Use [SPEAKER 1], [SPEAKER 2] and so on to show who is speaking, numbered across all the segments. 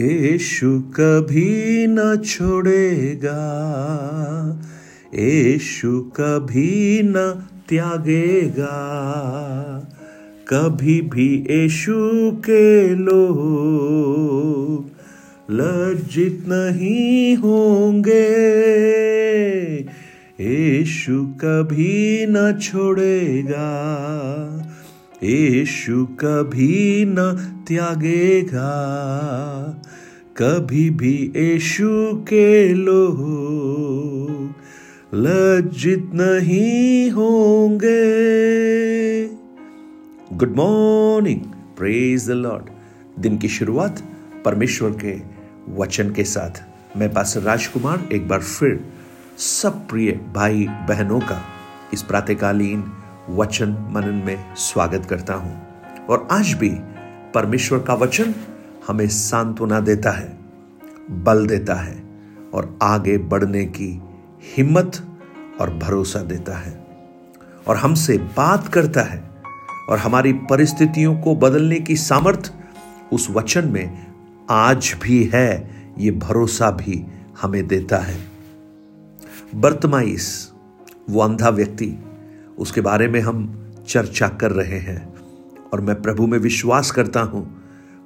[SPEAKER 1] यीशु कभी न छोड़ेगा, यीशु कभी न त्यागेगा। कभी भी यीशु के लोग लज्जित नहीं होंगे, यीशु कभी न छोड़ेगा। यीशु कभी न त्यागेगा, कभी भी यीशु के लोग लज्जित नहीं होंगे। Good morning praise the lord दिन की शुरुआत परमेश्वर के वचन के साथ। मैं पास राजकुमार, एक बार फिर सब प्रिय भाई बहनों का इस प्रातकालीन वचन मनन में स्वागत करता हूँ। और आज भी परमेश्वर का वचन हमें सांत्वना देता है, बल देता है और आगे बढ़ने की हिम्मत और भरोसा देता है। और हमसे बात करता है और हमारी परिस्थितियों को बदलने की सामर्थ उस वचन में आज भी है, ये भरोसा भी हमें देता है। बर्तमाइस, वो अंधा व्यक्ति उसके बारे में हम चर्चा कर रहे हैं। और मैं प्रभु में विश्वास करता हूँ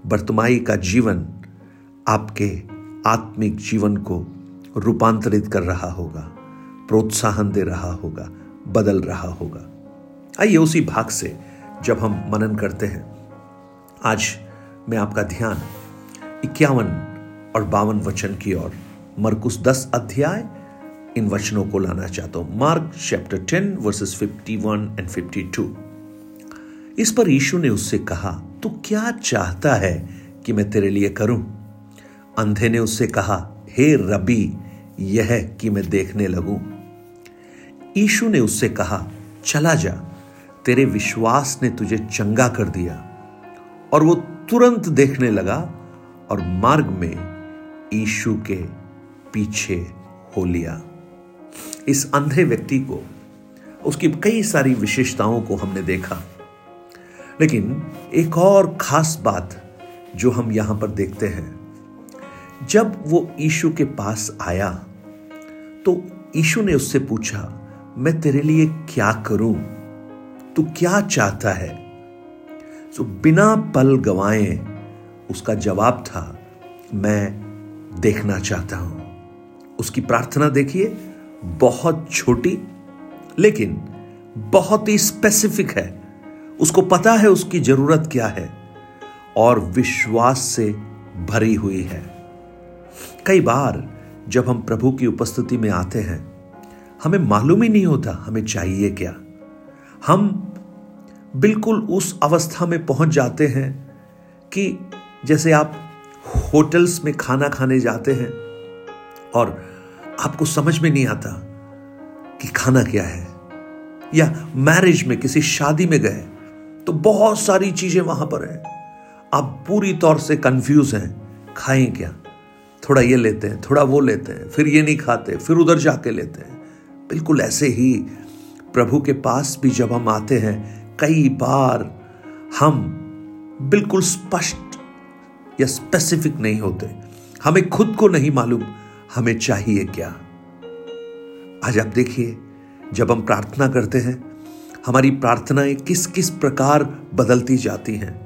[SPEAKER 1] बर्तमाई का जीवन आपके आत्मिक जीवन को रूपांतरित कर रहा होगा, प्रोत्साहन दे रहा होगा, बदल रहा होगा। आइए उसी भाग से जब हम मनन करते हैं। आज मैं आपका ध्यान इक्यावन और बावन वचन की ओर, मरकुस दस अध्याय इन वचनों को लाना चाहता हूँ। Mark chapter ten verses fifty one and fifty two. इस पर यीशु ने उससे कहा, तू क्या चाहता है कि मैं तेरे लिए करूँ? अंधे ने उससे कहा, हे रबी, यह कि मैं देखने लगूं। यीशु ने उससे कहा, चला जा, तेरे विश्वास ने तुझे चंगा कर दिया। और वो तुरंत देखने लगा और मार्ग में यीशु के पीछे हो लिया। इस अंधे व्यक्ति को, उसकी कई सारी विशेषताओं को हमने देखा। लेकिन एक और खास बात जो हम यहाँ पर देखते हैं, जब वो यीशु के पास आया तो यीशु ने उससे पूछा, मैं तेरे लिए क्या करूँ? तू क्या चाहता है? तो बिना पल गवाए उसका जवाब था, मैं देखना चाहता हूँ। उसकी प्रार्थना देखिए बहुत छोटी, लेकिन बहुत ही स्पेसिफिक है। उसको पता है उसकी ज़रूरत क्या है और विश्वास से भरी हुई है। कई बार जब हम प्रभु की उपस्थिति में आते हैं, हमें मालूम ही नहीं होता हमें चाहिए क्या। हम बिल्कुल उस अवस्था में पहुँच जाते हैं कि जैसे आप होटल्स में खाना खाने जाते हैं और आपको समझ में नहीं आता कि खाना क्या है, या मैरिज में किसी शादी में गए तो बहुत सारी चीज़ें वहाँ पर है। आप पूरी तौर से कंफ्यूज हैं, खाएँ क्या? थोड़ा ये लेते हैं, थोड़ा वो लेते हैं, फिर ये नहीं खाते, फिर उधर जाके लेते हैं। बिल्कुल ऐसे ही प्रभु के पास भी जब हम आते हैं, कई बार हम बिल्कुल स्पष्ट या स्पेसिफिक नहीं होते। हमें खुद को नहीं मालूम हमें चाहिए क्या? आज आप देखिए, जब हम प्रार्थना करते हैं, हमारी प्रार्थनाएँ किस किस प्रकार बदलती जाती हैं।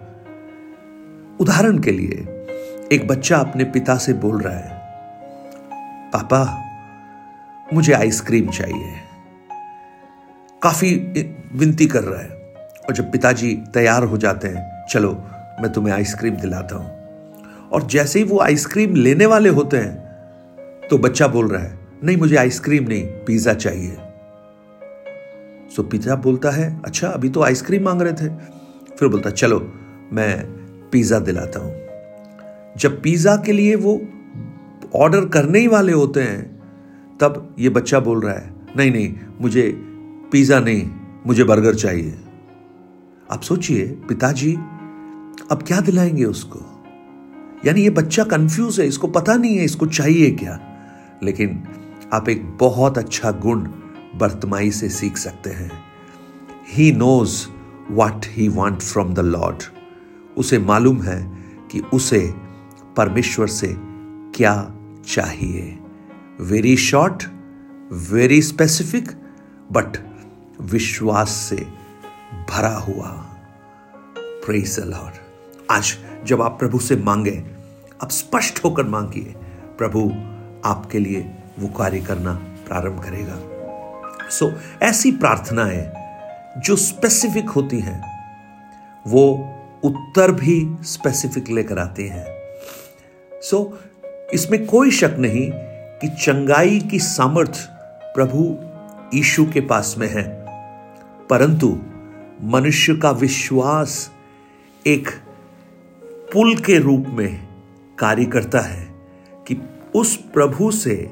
[SPEAKER 1] उदाहरण के लिए, एक बच्चा अपने पिता से बोल रहा है, पापा, मुझे आइसक्रीम चाहिए। काफ़ी विनती कर रहा है, और जब पिताजी तैयार हो जाते हैं, चलो, मैं तुम्हें आइसक्रीम दिलाता हूँ। और जैसे ही वो आइसक्रीम लेने वाले होते हैं तो बच्चा बोल रहा है, नहीं, मुझे आइसक्रीम नहीं, पिज्जा चाहिए। सो पिज्जा बोलता है अच्छा अभी तो आइसक्रीम मांग रहे थे। फिर बोलता, चलो, मैं पिज्जा दिलाता हूँ। जब पिज्जा के लिए वो ऑर्डर करने ही वाले होते हैं, तब ये बच्चा बोल रहा है, नहीं नहीं, मुझे पिज्जा नहीं, मुझे बर्गर चाहिए। आप सोचिए, पिताजी, अब क्या दिलाएँगे उसको? यानी ये बच्चा कंफ्यूज है, इसको पता नहीं है, इसको चाहिए क्या? लेकिन आप एक बहुत अच्छा गुण बर्तमाई से सीख सकते हैं। He knows what he want from the lord उसे मालूम है कि उसे परमेश्वर से क्या चाहिए। Very short very specific but विश्वास से भरा हुआ। प्रेज लॉर्ड आज जब आप प्रभु से मांगे, आप स्पष्ट होकर मांगिए, प्रभु आपके लिए वो कार्य करना प्रारंभ करेगा। सो so, ऐसी प्रार्थनाएँ जो स्पेसिफिक होती हैं वो उत्तर भी स्पेसिफिक लेकर आते हैं। सो so, इसमें कोई शक नहीं कि चंगाई की सामर्थ्य प्रभु ईशु के पास में है। परंतु मनुष्य का विश्वास एक पुल के रूप में कार्य करता है कि उस प्रभु से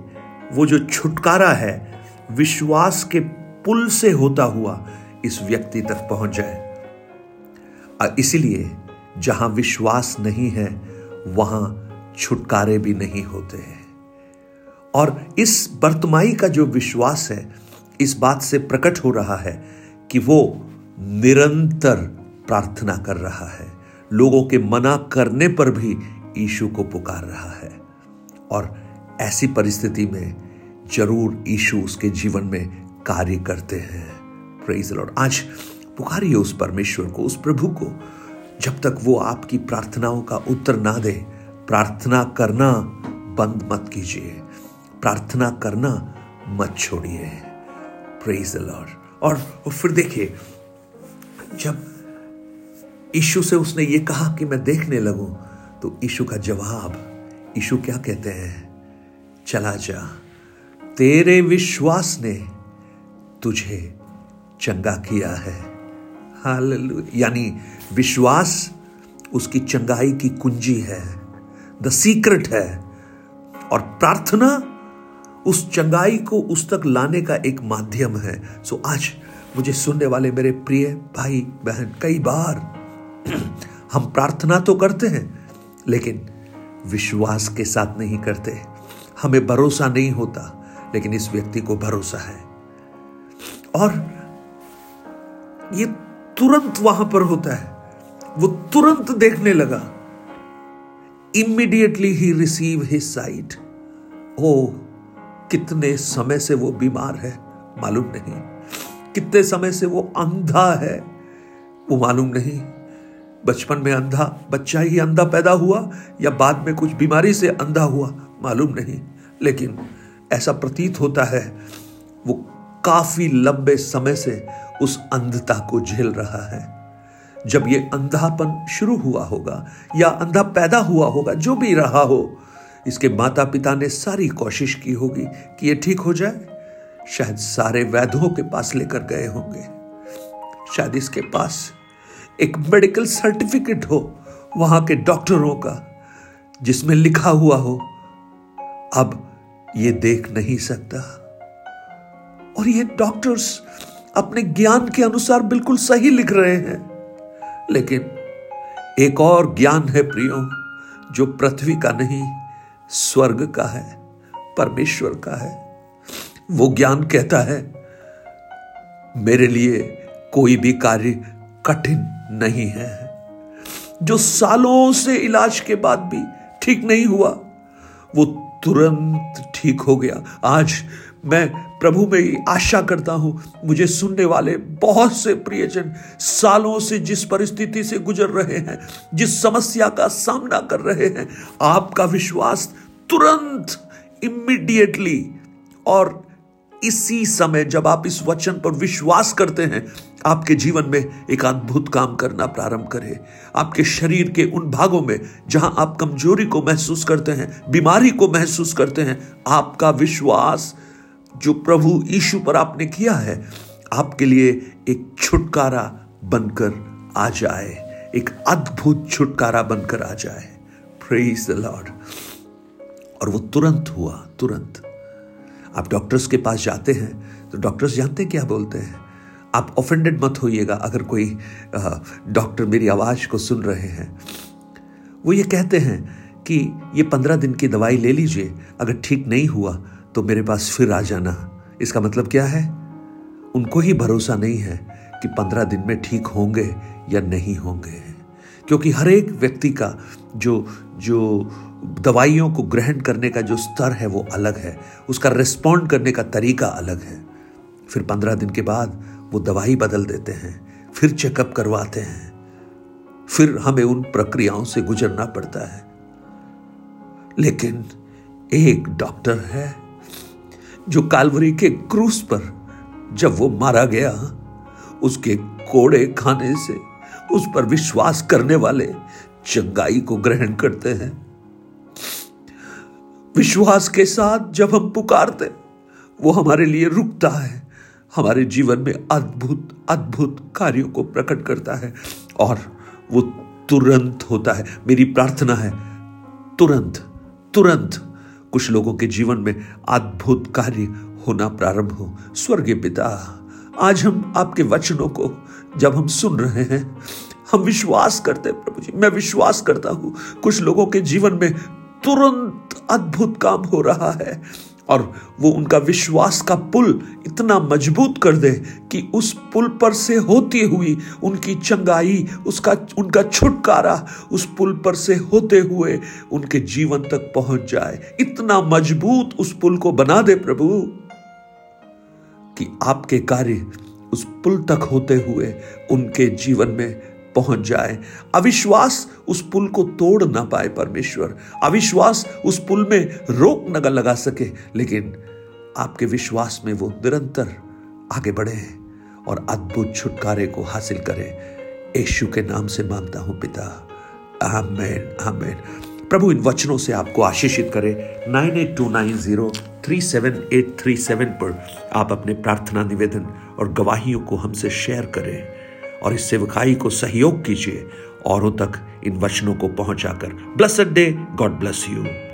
[SPEAKER 1] वो जो छुटकारा है, विश्वास के पुल से होता हुआ इस व्यक्ति तक पहुँच जाए। इसीलिए जहाँ विश्वास नहीं है, वहाँ छुटकारे भी नहीं होते हैं। और इस बर्तमाई का जो विश्वास है, इस बात से प्रकट हो रहा है कि वो निरंतर प्रार्थना कर रहा है। लोगों के मना करने पर भी ईशु को पुकार रहा है। और ऐसी परिस्थिति में ज़रूर ईशु उसके जीवन में कार्य करते हैं। प्रेज लॉर्ड आज पुकारिए उस परमेश्वर को उस प्रभु को जब तक वो आपकी प्रार्थनाओं का उत्तर ना दे। प्रार्थना करना बंद मत कीजिए। प्रार्थना करना मत छोड़िए। प्रेज लॉर्ड और, फिर देखिए जब ईशु से उसने ये कहा कि मैं देखने लगूं तो ईशु का जवाब ईशु क्या कहते हैं? चला जा। तेरे विश्वास ने तुझे चंगा किया है। यानी विश्वास उसकी चंगाई की कुंजी है। द सीक्रेट है। और प्रार्थना उस चंगाई को उस तक लाने का एक माध्यम है। सो आज मुझे सुनने वाले मेरे प्रिय भाई, बहन, कई बार हम प्रार्थना तो करते हैं, लेकिन विश्वास के साथ नहीं करते। हमें भरोसा नहीं होता, लेकिन इस व्यक्ति को भरोसा है। और ये तुरंत वहाँ पर होता है। वो तुरंत देखने लगा। Immediately he receive his sight ओ कितने समय से वो बीमार है, मालूम नहीं। कितने समय से वो अंधा है, वो मालूम नहीं। बचपन में अंधा बच्चा ही अंधा पैदा हुआ या बाद में कुछ बीमारी से अंधा हुआ, मालूम नहीं। लेकिन ऐसा प्रतीत होता है, वो काफ़ी लंबे समय से उस अंधता को झेल रहा है। जब ये अंधापन शुरू हुआ होगा या अंधा पैदा हुआ होगा, जो भी रहा हो, इसके माता पिता ने सारी कोशिश की होगी कि ये ठीक हो जाए। शायद सारे वैद्यों के पास लेकर गए होंगे। शायद इसके पास एक मेडिकल सर्टिफिकेट हो, वहाँ के डॉक्टरों का, जिसमें लिखा हुआ हो, अब ये देख नहीं सकता। और ये डॉक्टर्स अपने ज्ञान के अनुसार बिल्कुल सही लिख रहे हैं। लेकिन एक और ज्ञान है प्रियो, जो पृथ्वी का नहीं, स्वर्ग का है, परमेश्वर का है। वो ज्ञान कहता है, मेरे लिए कोई भी कार्य कठिन नहीं है। जो सालों से इलाज के बाद भी ठीक नहीं हुआ, वो तुरंत ठीक हो गया। आज मैं प्रभु में आशा करता हूँ, मुझे सुनने वाले बहुत से प्रियजन सालों से जिस परिस्थिति से गुजर रहे हैं, जिस समस्या का सामना कर रहे हैं, आपका विश्वास तुरंत इमीडिएटली और इसी समय जब आप इस वचन पर विश्वास करते हैं, आपके जीवन में एक अद्भुत काम करना प्रारंभ करे। आपके शरीर के उन भागों में जहाँ आप कमज़ोरी को महसूस करते हैं, बीमारी को महसूस करते हैं, आपका विश्वास जो प्रभु यीशु पर आपने किया है, आपके लिए एक छुटकारा बनकर आ जाए। एक अद्भुत छुटकारा बनकर आ जाए। द लॉर्ड और वो तुरंत हुआ, तुरंत। आप डॉक्टर्स के पास जाते हैं तो डॉक्टर्स जानते क्या बोलते हैं? आप ऑफेंडेड मत होइएगा अगर कोई डॉक्टर मेरी आवाज़ को सुन रहे हैं। वो ये कहते हैं कि ये पंद्रह दिन की दवाई ले लीजिए, अगर ठीक नहीं हुआ तो मेरे पास फिर आ जाना। इसका मतलब क्या है? उनको ही भरोसा नहीं है कि पंद्रह दिन में ठीक होंगे या नहीं होंगे। क्योंकि हर एक व्यक्ति का जो जो दवाइयों को ग्रहण करने का जो स्तर है वो अलग है। उसका रिस्पॉन्ड करने का तरीका अलग है। फिर पंद्रह दिन के बाद वो दवाई बदल देते हैं, फिर चेकअप करवाते हैं। फिर हमें उन प्रक्रियाओं से गुजरना पड़ता है। लेकिन एक डॉक्टर है जो कालवरी के क्रूस पर जब वो मारा गया, उसके कोड़े खाने से उस पर विश्वास करने वाले चंगाई को ग्रहण करते हैं। विश्वास के साथ जब हम पुकारते, वो हमारे लिए रुकता है। हमारे जीवन में अद्भुत अद्भुत कार्यों को प्रकट करता है और वो तुरंत होता है। मेरी प्रार्थना है, तुरंत तुरंत कुछ लोगों के जीवन में अद्भुत कार्य होना प्रारंभ हो। स्वर्गीय पिता, आज हम आपके वचनों को जब हम सुन रहे हैं, हम विश्वास करते हैं प्रभु जी, मैं विश्वास करता हूँ, कुछ लोगों के जीवन में तुरंत अद्भुत काम हो रहा है। और वो उनका विश्वास का पुल इतना मज़बूत कर दे कि उस पुल पर से होती हुई उनकी चंगाई, उसका, उनका छुटकारा उस पुल पर से होते हुए उनके जीवन तक पहुँच जाए। इतना मज़बूत उस पुल को बना दे प्रभु कि आपके कार्य उस पुल तक होते हुए उनके जीवन में पहुँच जाए। अविश्वास उस पुल को तोड़ ना पाए परमेश्वर। अविश्वास उस पुल में रोक न लगा सके, लेकिन आपके विश्वास में वो निरंतर आगे बढ़े और अद्भुत छुटकारे को हासिल करें। यशु के नाम से माँगता हूँ पिता। आमेन आमेन। प्रभु, इन वचनों से आपको आशीषित करे। Nine eight two nine zero three seven eight three seven पर आप अपने प्रार्थना निवेदन और गवाहियों को हमसे शेयर करें। और इस सेवकाई को सहयोग कीजिए। औरों तक इन वचनों को पहुंचाकर। Blessed day God bless you